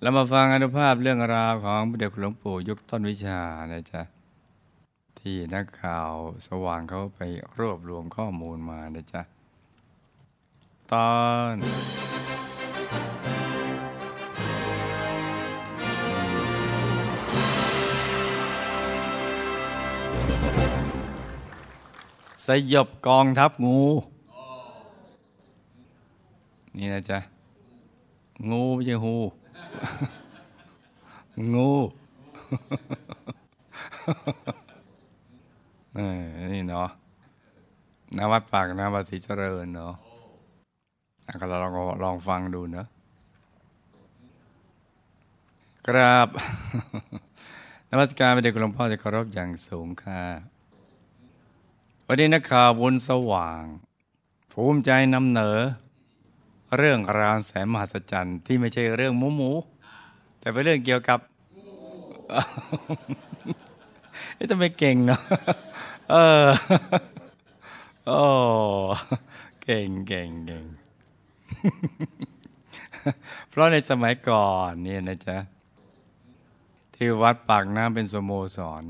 เรามาฟังอนุภาพเรื่องราวของพระเดชคุณหลวงปู่ยุคต้นวิชานะจ๊ะที่นักข่าวสว่างเขาไปรวบรวมข้อมูลมานะจ๊ะตอนสยบกองทัพงู นี่นะจ๊ะ งูไม่ใช่หู งูนี่เนาะนวัดปากนวัดศรีเจริญเนาะอะก็ลองลองฟังดูเนาะกราบนวัตการเป็นเด็กหลวงพ่อจะเคารพอย่างสูงค่ะวันนี้นักข่าวบุญสว่าง ภูมิใจนำเหนอ เรื่องราวแสนมหัศจรรย์ที่ไม่ใช่เรื่องหมูหมู แต่เป็นเรื่องเกี่ยวกับเอ๊ะทำไมเก่งเนาะเออโอ้เก่งเก่งเก่งเพราะในสมัยก่อนเนี่ยนะจ๊ะ ที่วัดปากน้ำเป็นสโมสร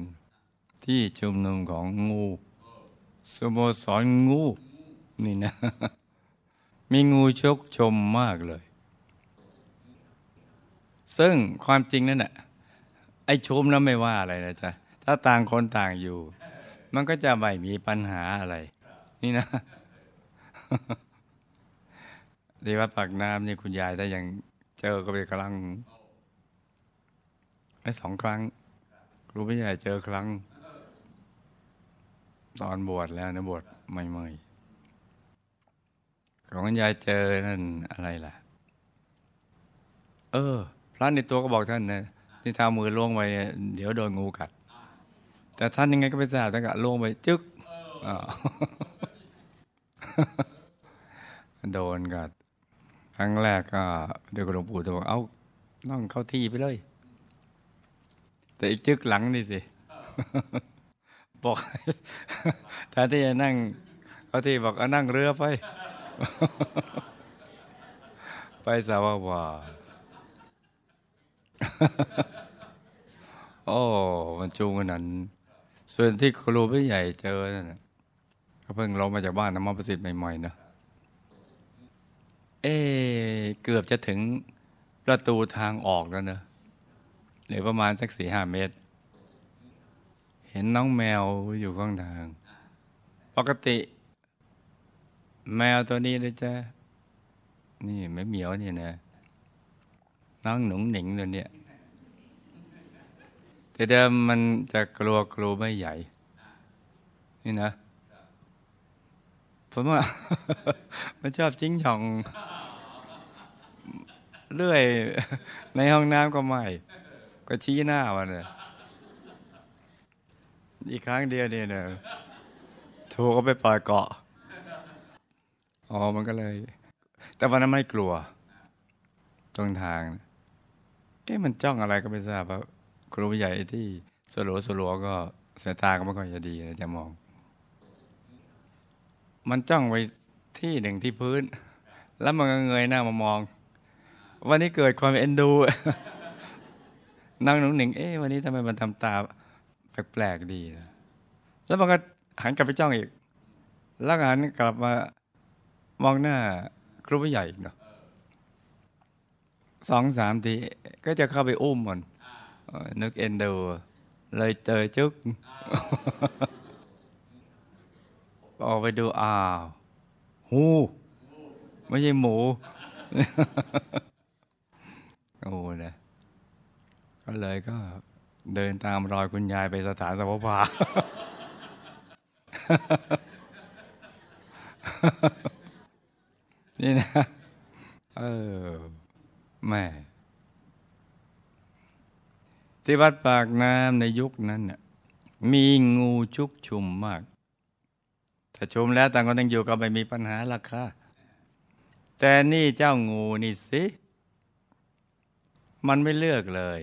ที่ชุมนุมของงูสโมสรงู นี่นะ มีงูชกชมมากเลย ซึ่งความจริงนั่นแหละไอ้ชมแล้วไม่ว่าอะไรนะจ๊ะถ้าต่างคนต่างอยู่ มันก็จะไม่มีปัญหาอะไร นี่นะดีว่าปากน้ำนี่คุณยายถ้ายังเจอก็ไปครั้งไอ้สองครั้งครูไม่ใหญ่เจอครั้ง ตอนบวชแล้วนะบวชใหม่ๆของคุณยายเจอนั่นอะไรล่ะ เออ พระในตัวก็บอกท่านนะที่ทามือล่วงไปเดี๋ยวโดนงูกัด แต่ท่านยังไงก็ไปทราบท่านก็ล่วงไปจึ๊กโดนกัดครั้งแรกก็เดี๋ยวหลวงปู่จะบอกเอาน้องเข้าที่ไปเลย แต่อีกจึกหลังนี่สิบอกแทนที่จะนั่งเขาที่บอกเอานั่งเรือไป ไปสาวาวา โอ้มันจูงขนาดส่วนที่ครูไม่ใหญ่เจอนะเขาเพิ่งลงมาจากบ้านน้ำมันประสิทธิ์ใหม่ๆเนอะเอเกือบจะถึงประตูทางออกแล้วเนอะเหลือประมาณสักสี่ห้าเมตร เห็นน้องแมวอยู่ข้างทาง ปกติ แมวตัวนี้นะจ๊ะนี่ไม่เหมียวนี่นะ น้องหนุ่งหนิงตัวเนี้ยแต่เดิมมันจะกลัวครูไม่ใหญ่ นี่นะผมว่ามันชอบจิ้งช่อง เลื่อย ในห้องน้ำก็ไม่ ก็ชี้หน้ามันเลยอีกครั้งเดียวเนี่ยนะถูกก็ไปปล่อยเกาะ อ๋อ มันก็เลย แต่วันนั้นไม่กลัว ตรงทาง เอ๊ะมันจ้องอะไรก็ไม่ทราบเพราครูใหญ่ที่สลัวสลัวก็สายตาก็ไม่ค่อยจะดีนะจะมอง มันจ้องไปที่หนึ่งที่พื้น แล้วมันก็เงยหน้ามามอง วันนี้เกิดความเอ็นดูนั่งหนุ่งหนิงเอ๊ะวันนี้ทำไมมันทำตาแปลกๆดีนะแล้วมันก็หันกลับไปจ้องอีก แล้วหันกลับมามองหน้าครูผู้ใหญ่อีกเนาะ สองสามทีก็จะเข้าไปอุ้มมันนึกเอ็นดูเลยเจอจึกออกไปดูอ้าวหูไม่ใช่หมูโอ้นะก็เลยก็เดินตามรอยคุณยายไปสถานสภานี่นะ เออ แม่ที่วัดปากน้ำในยุคนั้นน่ะมีงูชุกชุมมาก ถ้าชุมแล้วต่างคนต่างอยู่ก็ไม่มีปัญหาราคาแต่นี่เจ้างูนี่สิ มันไม่เลือกเลย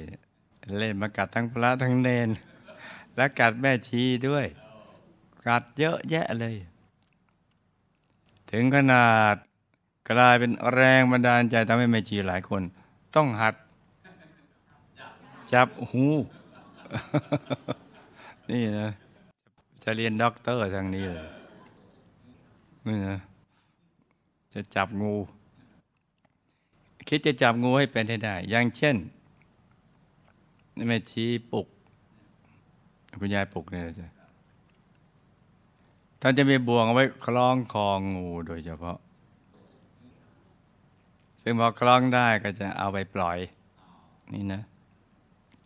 เล่นมากัดทั้งพระทั้งเนน และกัดแม่ชีด้วย กัดเยอะแยะเลย ถึงขนาด กลายเป็นแรงบันดาลใจทำให้แม่ชีหลายคน ต้องหัด จับหู นี่นะ จะเรียนด็อกเตอร์ทางนี้เลยนี่นะจะจับงู คิดจะจับงูให้เป็นให้ได้ อย่างเช่นแม่ชีปลุกคุณยายปลุกเนี่ยจ้ะท่านจะมีบ่วงเอาไว้คล้องคองูโดยเฉพาะ ซึ่งพอคล้องได้ก็จะเอาไปปล่อย นี่นะ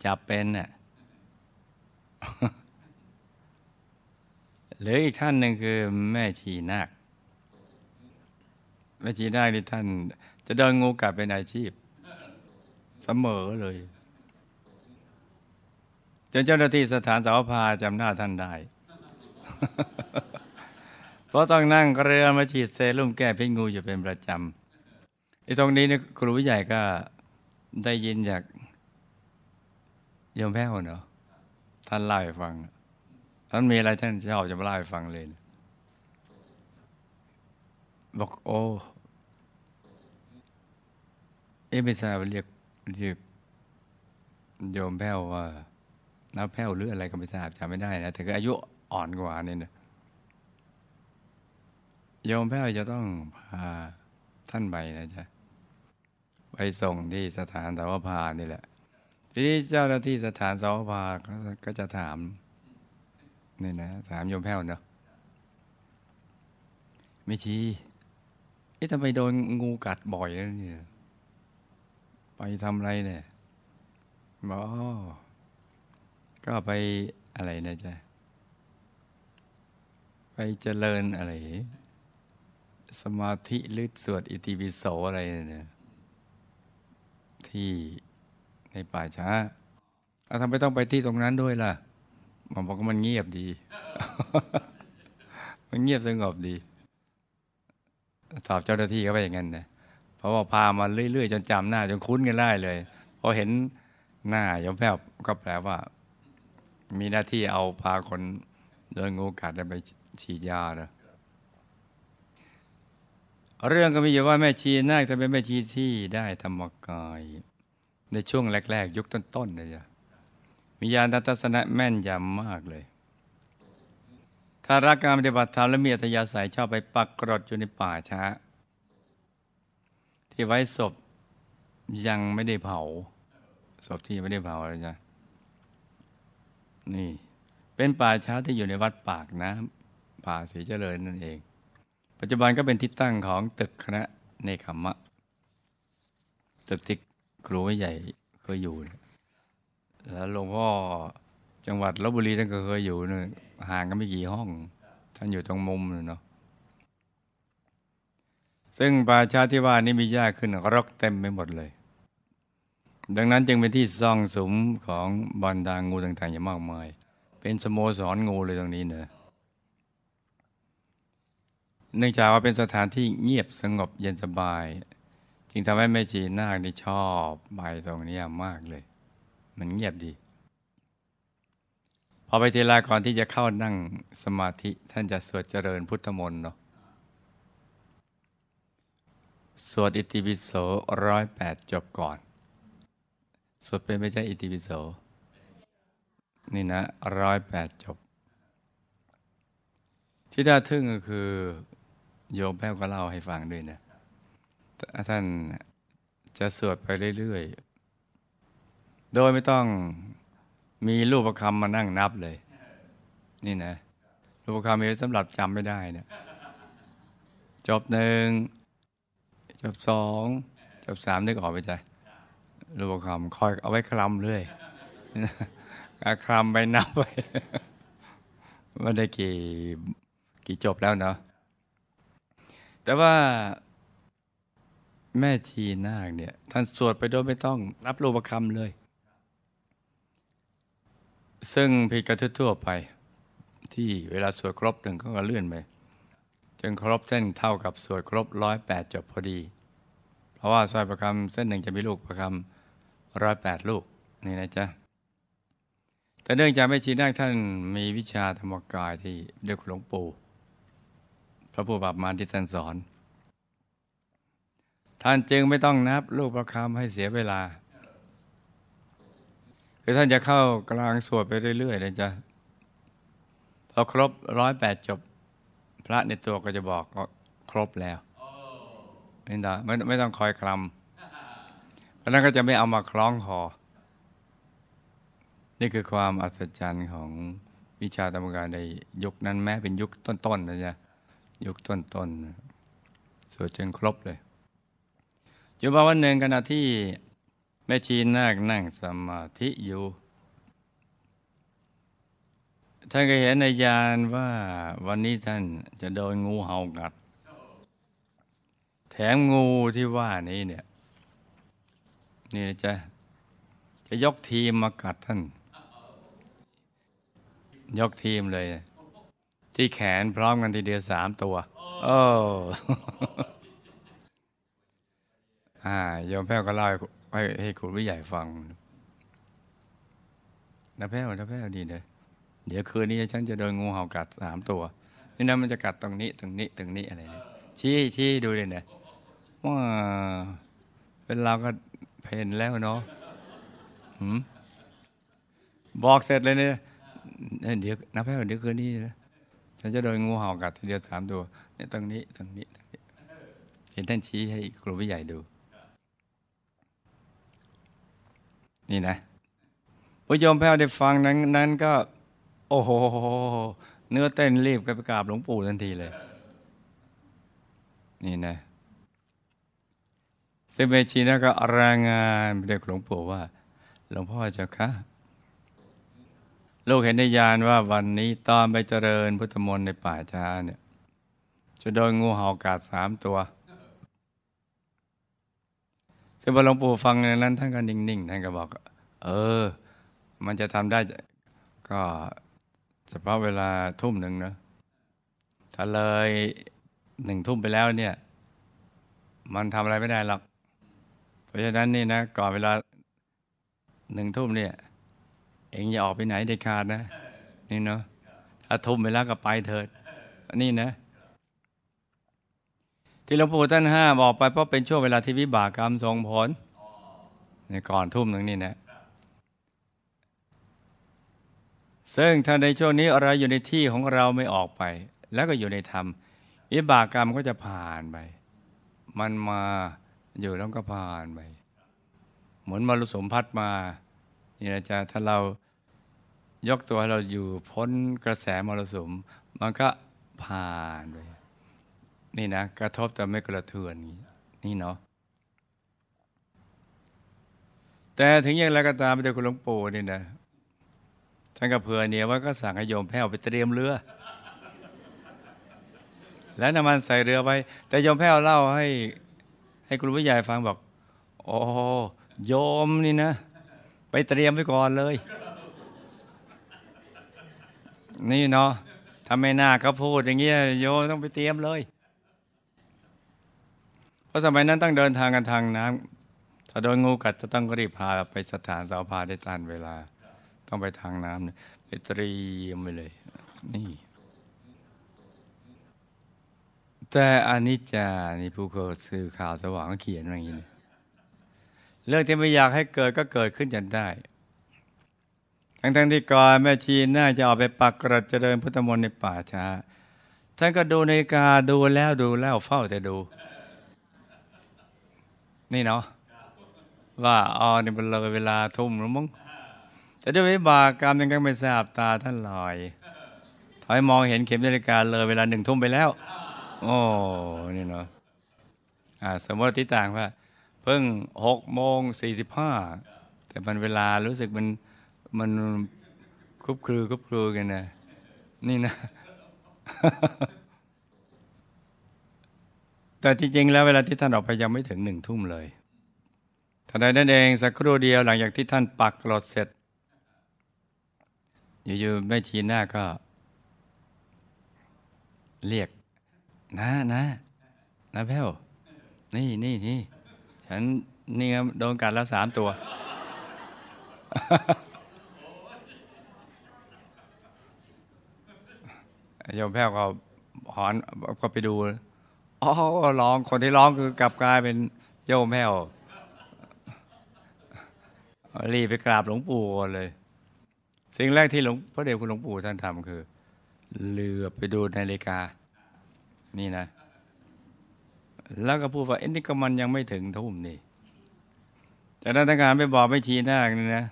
จับเป็นน่ะหรืออีกท่านหนึ่งคือแม่ชีนาคแม่ชีนาคที่ท่าน จะเดินงูกัดเป็นอาชีพ เสมอเลยจนเจ้าหน้าที่สถานสาวพาจำหน้าท่านได้ เพราะต้องนั่งเรือมาฉีดเซรุ่มแก้พิษงูอยู่เป็นประจำ ตรงนี้เนี่ยครูวิใหญ่ก็ได้ยินจากโยมแพ้วเนาะท่านเล่าให้ฟัง ท่านมีอะไรท่านชอบจะมาเล่าให้ฟังเลยนะบอกโอ้เอ๊ะไม่ทราบเรียกเรียกโยมแพ้วว่าน้าแพ้วหรืออะไรก็ไม่ทราบจำไม่ได้นะแต่ก็อายุอ่อนกว่านี่นะโยมแพ้วจะต้องพาท่านไปนะจ๊ะ ส่งที่สถานสาวพานี่แหละ ทีนี้เจ้าหน้าที่สถานสาวพาก็จะถามนี่นะถามโยมแพ้วเนาะไม่ชี้เอ๊ะทำไมโดนงูกัดบ่อยแล้วเนี่ย ไปทำอะไรเนี่ยบอกก็ไปอะไรนะจ๊ะ ไปเจริญอะไร สมาธิลึกสวดอิติปิโสอะไรเนี่ย ที่ในป่าช้าอาทำไมต้องไปที่ตรงนั้นด้วยล่ะมันบอกว่ามันเงียบดี มันเงียบสงบดีตอบเจ้าหน้าที่เขาไปอย่างนั้นนะเพราะว่าพามาเรื่อยๆจนจำหน้าจนคุ้นกันได้เลยพอเห็นหน้ายมแพบก็แปลว่า มีหน้าที่เอาพาคนโดนงูกัดไปฉีดยาเนะ เรื่องก็มีอยู่ว่าแม่ชีนาคจะเป็นแม่ชีที่ได้ธรรมกาย ในช่วงแรก ๆ ยุคต้นๆเลยจ้ะมียานทัศนะแม่นยำมากเลย ถ้ารักการปฏิบัติธรรมและมีอัธยาศัยชอบไปปักกรดอยู่ในป่าช้า ที่ไว้ศพยังไม่ได้เผาศพที่ไม่ได้เผาเลยจ้ะนี่ เป็นป่าช้าที่อยู่ในวัดปากน้ำป่าสีเจริญนั่นเอง ปัจจุบันก็เป็นที่ตั้งของตึกคณะเนคขมะ ตึกที่ครูใหญ่เคยอยู่ แล้วหลวงพ่อจังหวัดลบบุรีท่านก็เคยอยู่นยห่างกันไม่กี่ห้อง ท่านอยู่ตรงมุมเนาะซึ่งป่าชาที่ว่านี้มีหญ้าขึ้นรกเต็มไปหมดเลย ดังนั้นจึงเป็นที่ซ่องสุมของบรรดางูต่างๆอย่างมากมาย เป็นสโมสรงูเลยตรงนี้เนอะ เนื่องจากว่าเป็นสถานที่เงียบสงบเย็นสบาย จึงทำให้แม่จีนาคนี่ชอบไปตรงนี้มากเลย มันเงียบดี พอไปทีลาก่อนที่จะเข้านั่งสมาธิท่านจะสวดเจริญพุทธมนต์เนาะสวดอิติปิโสร้อยแปดจบก่อน สวดเป็นไม่ใช่อิติปิโส นี่นะร้อยแปดจบ ที่น่าทึ่งก็คือ โยมแพ้วก็เล่าให้ฟังด้วยนะท่านจะสวดไปเรื่อยๆ โดยไม่ต้องมีรูปประคำมานั่งนับเลย นี่นะ รูปประคำมีสำหรับจำไม่ได้นะจบหนึ่งจบสองจบสามนึกออกไปใจรูปประคำคอยเอาไว้คลำเรื่อยคลำไปนับไปว่าได้กี่กี่จบแล้วเนาะ แต่ว่าแม่ชีนาคเนี่ย ท่านสวดไปโดยไม่ต้องรับรูปคำเลย ซึ่งผิดกระทั่วไป ที่เวลาสวดครบหนึ่งก็เลื่อนไปจนครบเส้นเท่ากับสวดครบร้อยแปดจบพอดี เพราะว่าสร้อยประคำเส้นหนึ่งจะมีลูกประคำร้อยแปดลูกนี่นะจ๊ะ แต่เนื่องจากแม่ชีนาคท่านมีวิชาธรรมกายที่เด็กหลวงปู่ ระผู้บาปมารที่ท่านสอน ท่านจึงไม่ต้องนับลูกประคำให้เสียเวลา คือท่านจะเข้ากลางสวดไปเรื่อยๆนะจ๊ะพอครบร้อยแปดจบ พระในตัวก็จะบอกครบแล้วไม่ต้องไม่ไม่ต้องคอยคลำเพราะนั้นก็จะไม่เอามาคล้องคอนี่คือความอัศจรรย์ของวิชาธรรมการในยุคนั้นแม้เป็นยุคต้นๆนะจ๊ะ ยุคต้นๆสวดจนครบเลยอยู่มาวันหนึ่งขณะที่แม่ชีนาคนั่งสมาธิอยู่ ท่านก็เห็นในยานว่าวันนี้ท่านจะโดนงูเห่ากัด แถมงูที่ว่านี้เนี่ยนี่นะจ๊ะจะยกทีมมากัดท่าน ยกทีมเลย ที่แขนพร้อมกันทีเดียวสามตัว โอ้อ่าโยมแพ้วก็เล่าให้ให้ครูวิใหญ่ฟังนะแพ้วนะแพ้วดีเลยเดี๋ยวคืนนี้ฉันจะโดนงูเห่ากัดสามตัว นี่นะมันจะกัดตรงนี้ตรงนี้ตรงนี้อะไรเนี่ยชี้ชี้ดูเลยเนี่ยว่าเป็นเราก็เพนแล้วเนาะบอกเสร็จเลยเนี่ยเดี๋ยวนะแพ้วเดี๋ยวคืนนี้นะ ฉันจะโดนงูเห่ากัดทีเดียวสามตัวเนี่ยตรงนี้ตรงนี้ตรงนี้ เห็นท่านชี้ให้ครูวิใหญ่ดู นี่นะผู้ยมแพ้วได้ฟังนั้นนั้นก็ โอ้โห เนื้อเต้นรีบไปกราบหลวงปู่ทันทีเลย นี่นะเซเมชีนะก็รายงานไปเด็กหลวงปู่ว่า หลวงพ่อเจ้าคะ ลูกเห็นในยานว่าวันนี้ตอนไปเจริญพุทธมนต์ในป่าช้าเนี่ยจะโดนงูเห่ากัดสามตัว ซึ่งพอหลวงปู่ฟังในนั้นท่านก็นิ่งๆ ท่านก็บอก เออ มันจะทำได้ ก็เฉพาะเวลาทุ่มหนึ่งนะถ้าเลยหนึ่งทุ่มไปแล้วเนี่ย มันทำอะไรไม่ได้หรอก เพราะฉะนั้นนี่นะ ก่อนเวลาหนึ่งทุ่มเนี่ย เองอย่าออกไปไหนเด็ดขาดนะ นี่เนาะถ้าทุ่มไปแล้วก็ไปเถิดนี่นะ ที่หลวงปู่ท่านห้ามออกไปเพราะเป็นช่วงเวลาที่วิบากกรรมส่งผลในก่อนทุ่มหนึ่งนี่นะ ซึ่งถ้าในช่วงนี้เราอยู่ในที่ของเราไม่ออกไป แล้วก็อยู่ในธรรมวิบากกรรมก็จะผ่านไป มันมาอยู่แล้วก็ผ่านไป เหมือนมรสุมพัดมา นี่นะจ๊ะถ้าเรายกตัวเราอยู่พ้นกระแสมรสุม มันก็ผ่านไปนี่นะ กระทบแต่ไม่กระเทือนนี่เนาะแต่ถึงอย่างไรก็ตามไปดูคุณหลวงปู่นี่นะท่านก็เผื่อเนี่ยว่าก็สั่งให้โยมแพ้วไปเตรียมเรือ แล้วน้ำมันใส่เรือไว้ แต่โยมแพ้วเล่าให้ ให้คุณผู้ใหญ่ฟังบอก โอ้โยมนี่นะ ไปเตรียมไว้ก่อนเลย นี่เนาะทำไมหน้าเขาพูดอย่างเงี้ยโยต้องไปเตรียมเลย เพราะสมัยนั้นต้องเดินทางกันทางน้ำถ้าโดนงูกัดจะต้องรีบพาไปสถานสาวพาได้ทันเวลา ต้องไปทางน้ำไปเตรียมไปเลย นี่ แต่อนิจจานี่ผู้เขาสื่อข่าวสว่างเขียนอย่างนี้ เรื่องที่ไม่อยากให้เกิดก็เกิดขึ้นจนได้ ทั้งๆที่ก่อนแม่ชีน่าจะออกไปปักกระเจริญพุทธมนต์ในป่าช้าท่านก็ดูนาฬิกาดูแล้วดูแล้วเฝ้าแต่ดู นี่เนาะว่าอ๋อนี่มันเลยเวลาทุ่มหรือมั้งแต่ด้วยวิบากกรรมยังไม่ทราบตาท่านลอยถอยมองเห็นเข็มนาฬิกาเลยเวลาหนึ่งทุ่มไปแล้ว โอ้นี่เนาะอ่าสมมติที่ต่างว่า พิ่งหกโมงสี่สิบห้าแต่มันเวลารู้สึกมันมันคุบคลือคุบคลือกันนะนี่นะ แต่จริงๆแล้วเวลาที่ท่านออกไปยังไม่ถึงหนึ่งทุ่มเลยทันใดนั่นเองสักครู่เดียวหลังจากที่ท่านปักกรดเสร็จ อยู่ๆแม่ชีหน้าก็ เรียกนะนะนะแพ้วนี่นี่นี่ ฉันนี่ครับโดนกัดแล้วสามตัว โยมแพ้วก็หอนก็ไปดูอ๋อร้องคนที่ร้องคือกลับกลายเป็นโยมแพ้วรีบไปกราบหลวงปู่ก่อนเลย สิ่งแรกที่หลวงพระเดชคุณหลวงปู่ท่านทำคือเลือไปดูนาฬิกา นี่นะ แล้วก็พูดว่าเอ็นี่ก็มันยังไม่ถึงทุ่มนี่ แต่นักงานไปบอกไม่ชี้หน้านี่นะ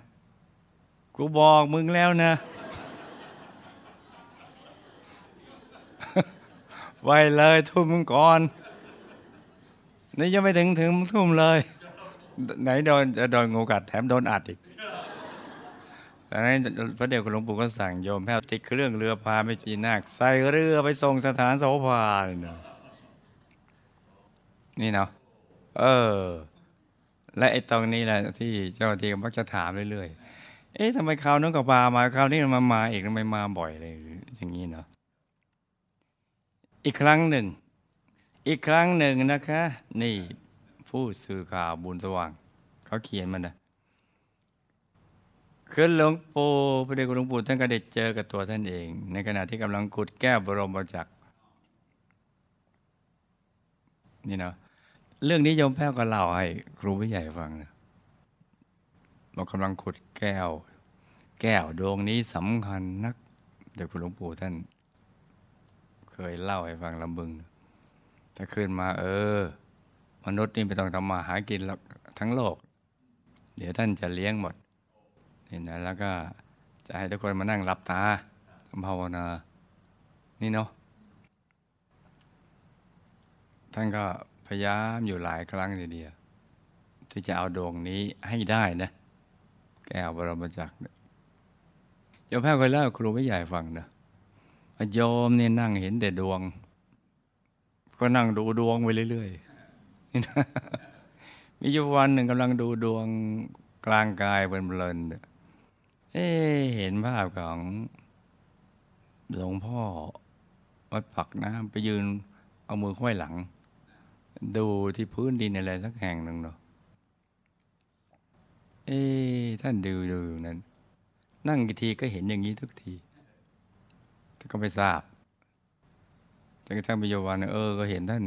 กูบอกมึงแล้วนะ ไว้เลยทุ่มมึงก่อน นี่ยังไม่ถึงถึงทุ่มเลย ไหนโดนจะโดนงูกัดแถมโดนอัดอีกดังนั้นพระเดชคุณหลวงปู่ก็สั่งโยมแพทย์ติดเครื่องเรือพาไปจีนาคใส่เรือไปส่งสถานโสภาเลยนะ นี่เนาะเออ และไอ้ตรงนี้แหละที่เจ้าที่มักจะถามเรื่อยๆ เอ๊ะทำไมคราวนั้นก็พามาคราวนี้มามาอีกทำไมมาบ่อยเลยอย่างนี้เนาะอีกครั้งหนึ่ง อีกครั้งหนึ่งนะคะ นี่ผู้สื่อข่าวบุญสว่าง เขาเขียนมันนะคือหลวงปู่พระเดชหลวงปู่ท่านก็ได้เจอกับตัวท่านเอง ในขณะที่กำลังกุดแก้วบรมจักรนี่เนาะ เรื่องนี้โยมแพ้วก็เล่าให้ครูผู้ใหญ่ฟังนะเรากำลังขุดแก้ว แก้วดวงนี้สำคัญนัก เดี๋ยวคุณหลวงปู่ท่าน เคยเล่าให้ฟังลำบึงถ้าขึ้นมา เออ มนุษย์นี่ไม่ต้องทำมาหากินทั้งโลก เดี๋ยวท่านจะเลี้ยงหมดนี่นะแล้วก็จะให้ทุกคนมานั่งรับตาภาวนา นี่เนาะท่านก็ พยายามอยู่หลายครั้งเดียวที่จะเอาดวงนี้ให้ได้นะ แก้วบรมจักรโยมแพ้เคยเล่าครูไม่ใหญ่ฟังนะโยมเนี่ยนั่งเห็นแต่ดวง ก็นั่งดูดวงไปเรื่อยๆนี่นะมีอยู่วันหนึ่งกำลังดูดวงกลางกายเพลินๆเอ๊เห็นภาพของหลวงพ่อวัดปักน้ำไปยืนเอามือค่อยหลัง ดูที่พื้นดินอะไรสักแห่งหนึ่งเนาะเอ๊ท่านดูดูนั้น นั่งกี่ทีก็เห็นอย่างนี้ทุกทีแต่ก็ไม่ทราบจนกระทั่งปัจจุบันเออ ก็เห็นท่าน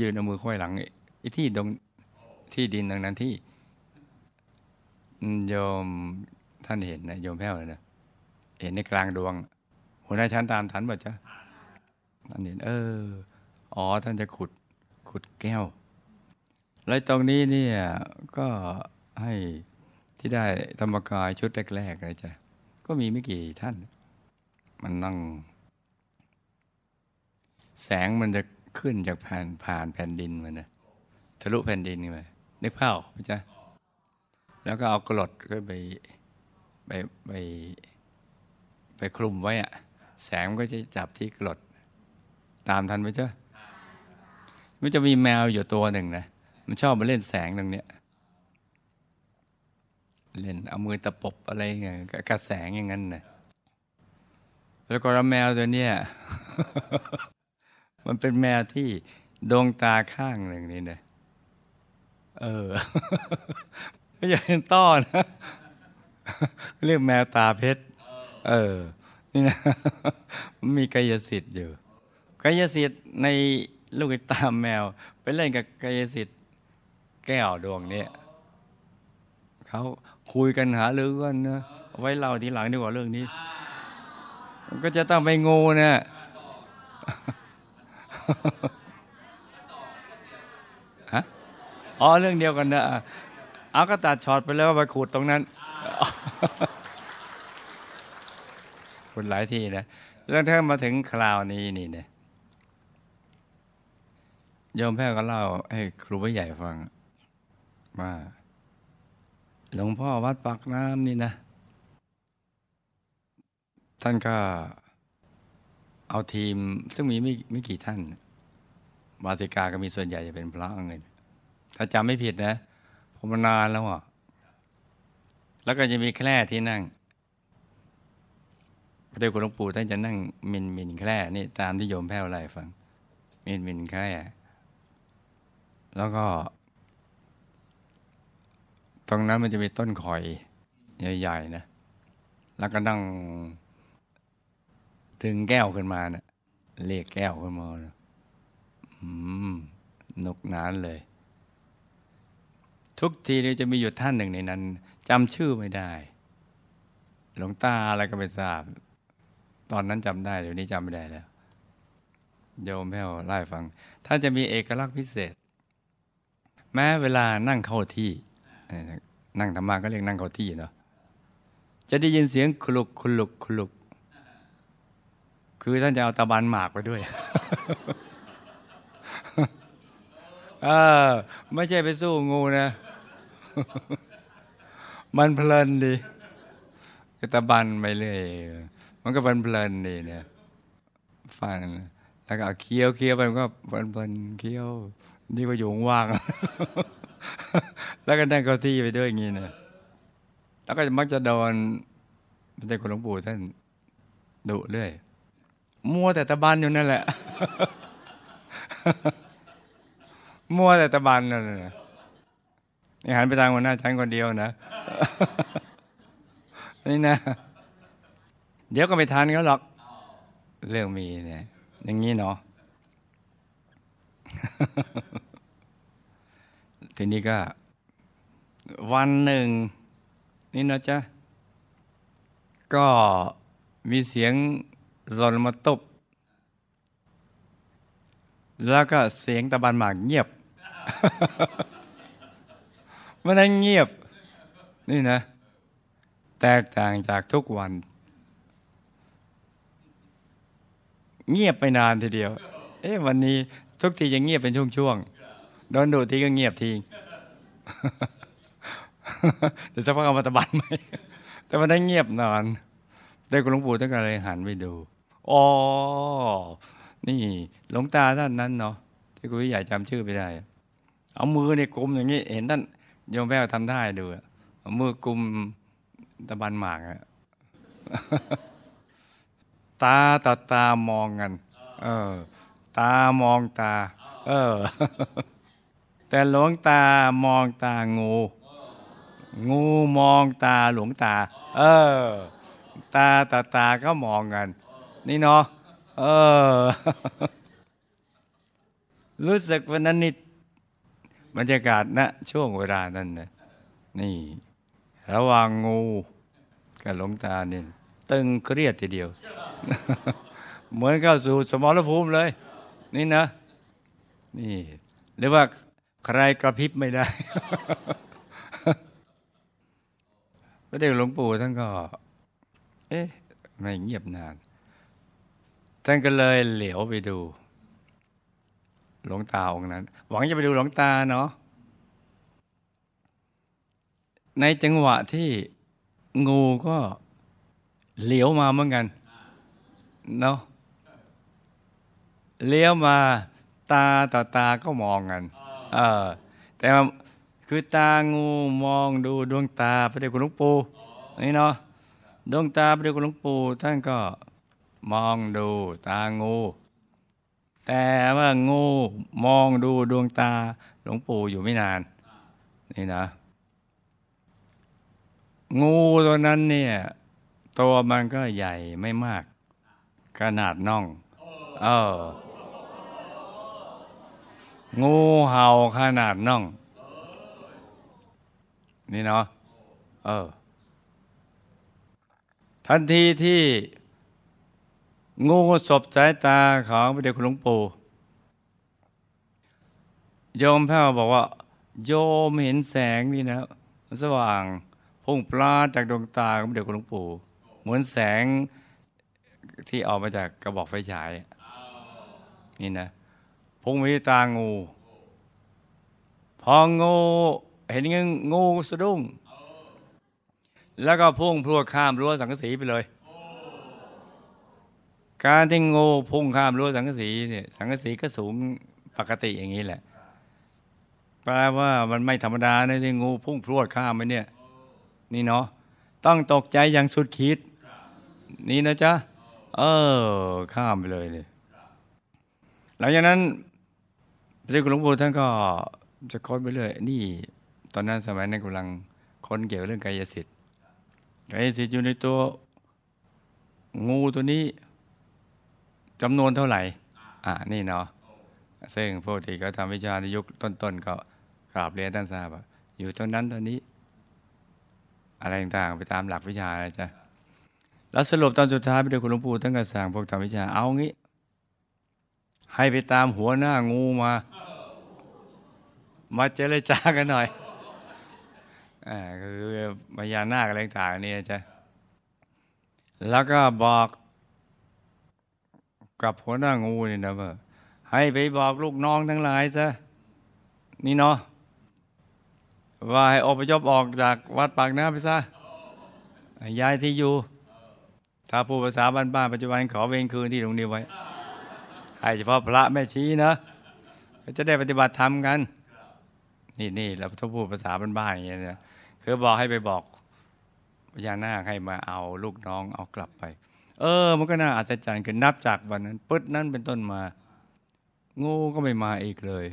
ยืนเอามือค่อยหลังไอ้ที่ตรงที่ดินตรงนั้นที่โยมท่านเห็นนะโยมแพ้วเลยนะเห็นในกลางดวง หัวหน้าชั้นตามทันบ่จ้ะท่านเห็น เออ อ๋อ ท่านจะขุด ขุดแก้ว แล้วตรงนี้เนี่ยก็ให้ที่ได้ธรรมกายชุดแรกๆเลยจ้ะก็มีไม่กี่ท่าน มันนั่ง แสงมันจะขึ้นจากผ่านผ่านแผ่นดินมันนะทะลุแผ่นดินไปนึกภาพไหมจ๊ะแล้วก็เอากรดก็ไปไปไปไปคลุมไว้อะแสงก็จะจับที่กรด ตามทันไหมจ๊ะ มันจะมีแมวอยู่ตัวหนึ่งนะ มันชอบมาเล่นแสงตรงเนี้ย เล่นเอามือตะปบอะไรเงี้ยกระแสงอย่างนั้นนะแล้วก็แมวตัวเนี้ย มันเป็นแมวที่ดวงตาข้างหนึ่งนี่นะ เออ ไม่อยากเห็นต้อนะเรียกแมวตาเพชร เออ นี่นะมันมีกายสิทธิ์อยู่ กายสิทธิ์ใน ลูกตามแมว ไปเล่นกับกายสิทธิ์แก้วดวงนี้เขาคุยกันหาลือกันนะไว้เล่าทีหลังดีกว่าเรื่องนี้ มันก็จะต้องไปงูนะฮะอ๋อเรื่องเดียวกันนะเอาก็ตัดช็อตไปแล้วไปขุดตรงนั้นขุดหลายทีนะแล้วถ้ามาถึงคราวนี้นี่เนี่ย โยมแพทย์ก็เล่าให้ครูผู้ใหญ่ฟังว่าหลวงพ่อวัดปากน้ำนี่นะ ท่านก็เอาทีม ซึ่งมีไม่ไม่กี่ท่านบาสิกาก็มีส่วนใหญ่จะเป็นพระเงินถ้าจำไม่ผิดนะผมมานานแล้วอะแล้วก็จะมีแคร่ที่นั่งพระเดชคุณหลวงปู่ท่านจะนั่งมินมินแคร่นี่ตามที่โยมแพ้วไล่ฟังมินมินแคร่ แล้วก็ ตรงนั้นมันจะมีต้นข่อยใหญ่ๆนะ แล้วก็นั่งดึงแก้วขึ้นมาเนะ่ะเรียกแก้วขึ้นมานะอืมนกนานเลย ทุกทีนี่จะมีอยู่ท่านหนึ่งในนั้นจำชื่อไม่ได้ หลวงตาอะไรก็ไม่ทราบ ตอนนั้นจำได้เดี๋ยวนี้จำไม่ได้แล้ว โยมแม่ไล่ฟัง ท่านจะมีเอกลักษณ์พิเศษ แม้เวลานั่งเข้าที่ นั่งธรรมาก็เรียกนั่งเข้าที่เนาะจะได้ยินเสียงคลุกคลุกคลุก คือท่านจะเอาตะบันหมากไปด้วยเออไม่ใช่ไปสู้งูนะ มันเพลินดีตะบันไปเลย มันก็เพลินดีเนี่ยฟังแล้วก็เคี้ยวเคี้ยวไปมันก็เพลินเคี้ยว นี่ก็อยู่ว่าง แล้วก็นั่งเก้าที่ไปด้วยอย่างนี้เนี่ยแล้วก็มักจะโดนพระเจ้าคุณหลวงปู่ท่านดุเรื่อย มัวแต่ตะบันอยู่นั่นแหละ มัวแต่ตะบันนั่นแหละหันไปทางหัวหน้าชั้นคนเดียวนะ นี่นะ เดี๋ยวก็ไม่ทันเขาหรอก เรื่องมีเนี่ย อย่างนี้เนาะ ทีนี้ก็ วันหนึ่ง นี่นะจ๊ะ ก็มีเสียงรนมาตบแล้วก็เสียงตะบันหมากเงียบมันนั้นเงียบ นี่นะ แตกต่างจากทุกวัน เงียบไปนานทีเดียว เอ๊ะวันนี้ ทุกทีจะเงียบเป็นช่วงๆโดนดูทีก็เงียบทีเดี๋ยวจะพักเอามาตะบันไหมแต่มันได้เงียบนานได้คุณหลวงปู่ท่านก็เลยหันไปดูอ๋อนี่หลวงตาท่านนั้นเนาะที่คุณใหญ่จำชื่อไม่ได้ เอามือในกลมอย่างนี้ เห็นท่านโยมแววทำได้ดูเอามือกลุมตะบันหมากอะตาต่อตามองกัน เออ ตามองตา เออ แต่หลวงตามองตางู งูมองตาหลวงตา เออ ตาต่อตาก็มองกัน นี่เนาะเออ รู้สึกวันนั้นนี่บรรยากาศณนะช่วงเวลานั้นนะนี่ ระหว่างงูกับหลวงตาเนี่ยตึงเครียดทีเดียว เหมือนเข้าสู่สมรภูมิเลย นี่นะ นี่หรือว่าใครกระพริบไม่ได้พระเดชหลวงปู่ท่านก็ เอ๊ะไม่เงียบนาน ท่านก็เลยเหลียวไปดู หลวงตาองค์นั้น หวังจะไปดูหลวงตาเนาะในจังหวะที่งูก็เหลียวมาเหมือนกันเนาะ เลี้ยวมาตาต่อตาก็มองกันเออแต่คือตางูมองดูดวงตาพระเดชคุณหลวงปู่นี่เนาะดวงตาพระเดชคุณหลวงปู่ท่านก็มองดูตางู แต่ว่างูมองดูดวงตาหลวงปู่อยู่ไม่นาน นี่นะ งูตัวนั้นเนี่ย ตัวมันก็ใหญ่ไม่มาก ขนาดน่อง เออ งูเห่าขนาดน่อง นี่เนาะเออ ทันทีที่ งูสบสายตาของพระเดชคุณหลวงปู่โยมแพ้วบอกว่า โยมเห็นแสงนี่นะสว่างพุ่งปลาจากดวงตาของพระเดชคุณหลวงปู่เหมือนแสงที่ออกมาจากกระบอกไฟฉาย นี่นะ พุ่งไปที่ตางู พองูเห็นงี้งูสะดุ้ง แล้วก็พุ่งพรวดข้ามรั้วสังกสีไปเลย การที่งูพุ่งข้ามรั้วสังกสีเนี่ยสังกสีก็สูงปกติอย่างนี้แหละแปลว่ามันไม่ธรรมดานะที่งูพุ่งพรวดข้ามไปเนี่ยนี่เนาะต้องตกใจอย่างสุดขีดนี่นะจ๊ะ เออ ข้ามไปเลยเลยหลังจากนั้น พระเดชคุณหลวงปู่ท่านก็จะค้นไปเรื่อยนี่ ตอนนั้นสมัยนั้นกำลังค้นเกี่ยวกับเรื่องกายสิทธิ์กายสิทธิ์อยู่ในตัวงูตัวนี้จำนวนเท่าไหร่ อ่านี่เนาะซึ่งพวกที่เขาทำวิชาในยุคต้นๆก็กราบเรียนท่านทราบว่าอยู่ตรงนั้นตอนนี้ อะไรต่างๆไปตามหลักวิชาจ้ะแล้วสรุปตอนสุดท้ายไปดูคุณหลวงปู่ตั้งแต่สั่งพวกทำวิชาเอางี้ ให้ไปตามหัวหน้างูมา มาเจรจากันหน่อยอ่าคือมายานาคอะไรต่างๆนี่จ้ะแล้วก็บอกกับหัวหน้างูนี่นะว่าให้ไปบอกลูกน้องทั้งหลายซะนี่เนาะว่าให้อพยพออกจากวัดปากน้ำไปซะย้ายที่อยู่ ถ้าผู้ภาษาบ้านๆปัจจุบันขอเวรคืนที่ตรงนี้ไว้ ให้เฉพาะพระแม่ชี้นะจะได้ปฏิบัติธรรมกัน นี่นี่เราต้งพูดภาษาบ้านๆอย่างเงี้ยคือบอกให้ไปบอกพญานาคให้มาเอาลูกน้องเอากลับไป เออ มันก็น่าอัศจรรย์คือนับจากวันนั้นปึ๊ดนั้นเป็นต้นมา งูก็ไม่มาอีกเลย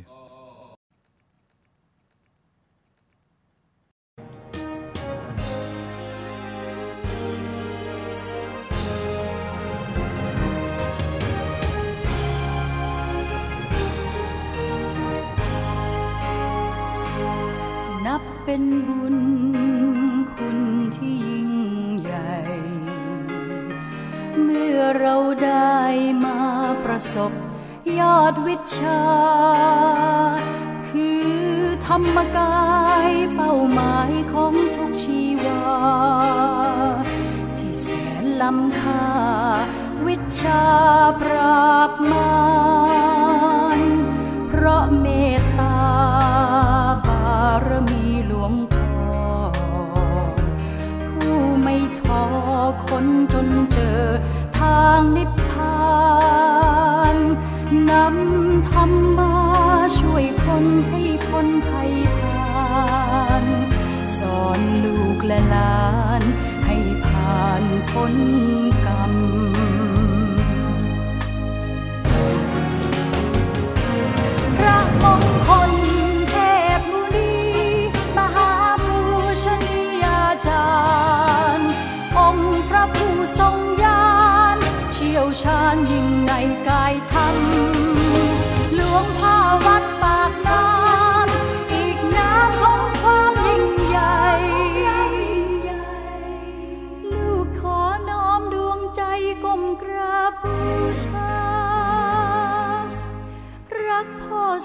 เป็นบุญคุณที่ยิ่งใหญ่ เมื่อเราได้มาประสบยอดวิชา คือธรรมกายเป้าหมายของทุกชีวา ที่แสนล้ำค่า วิชาปราบมารเพราะเมตตาบารมี นจนเจอทางนิพพานนำธรรมมาช่วยคนให้พ้นภัยผ่านสอนลูกและหลานให้ผ่านพ้นกรรมพระมงคล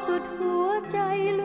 สุดหัวใจล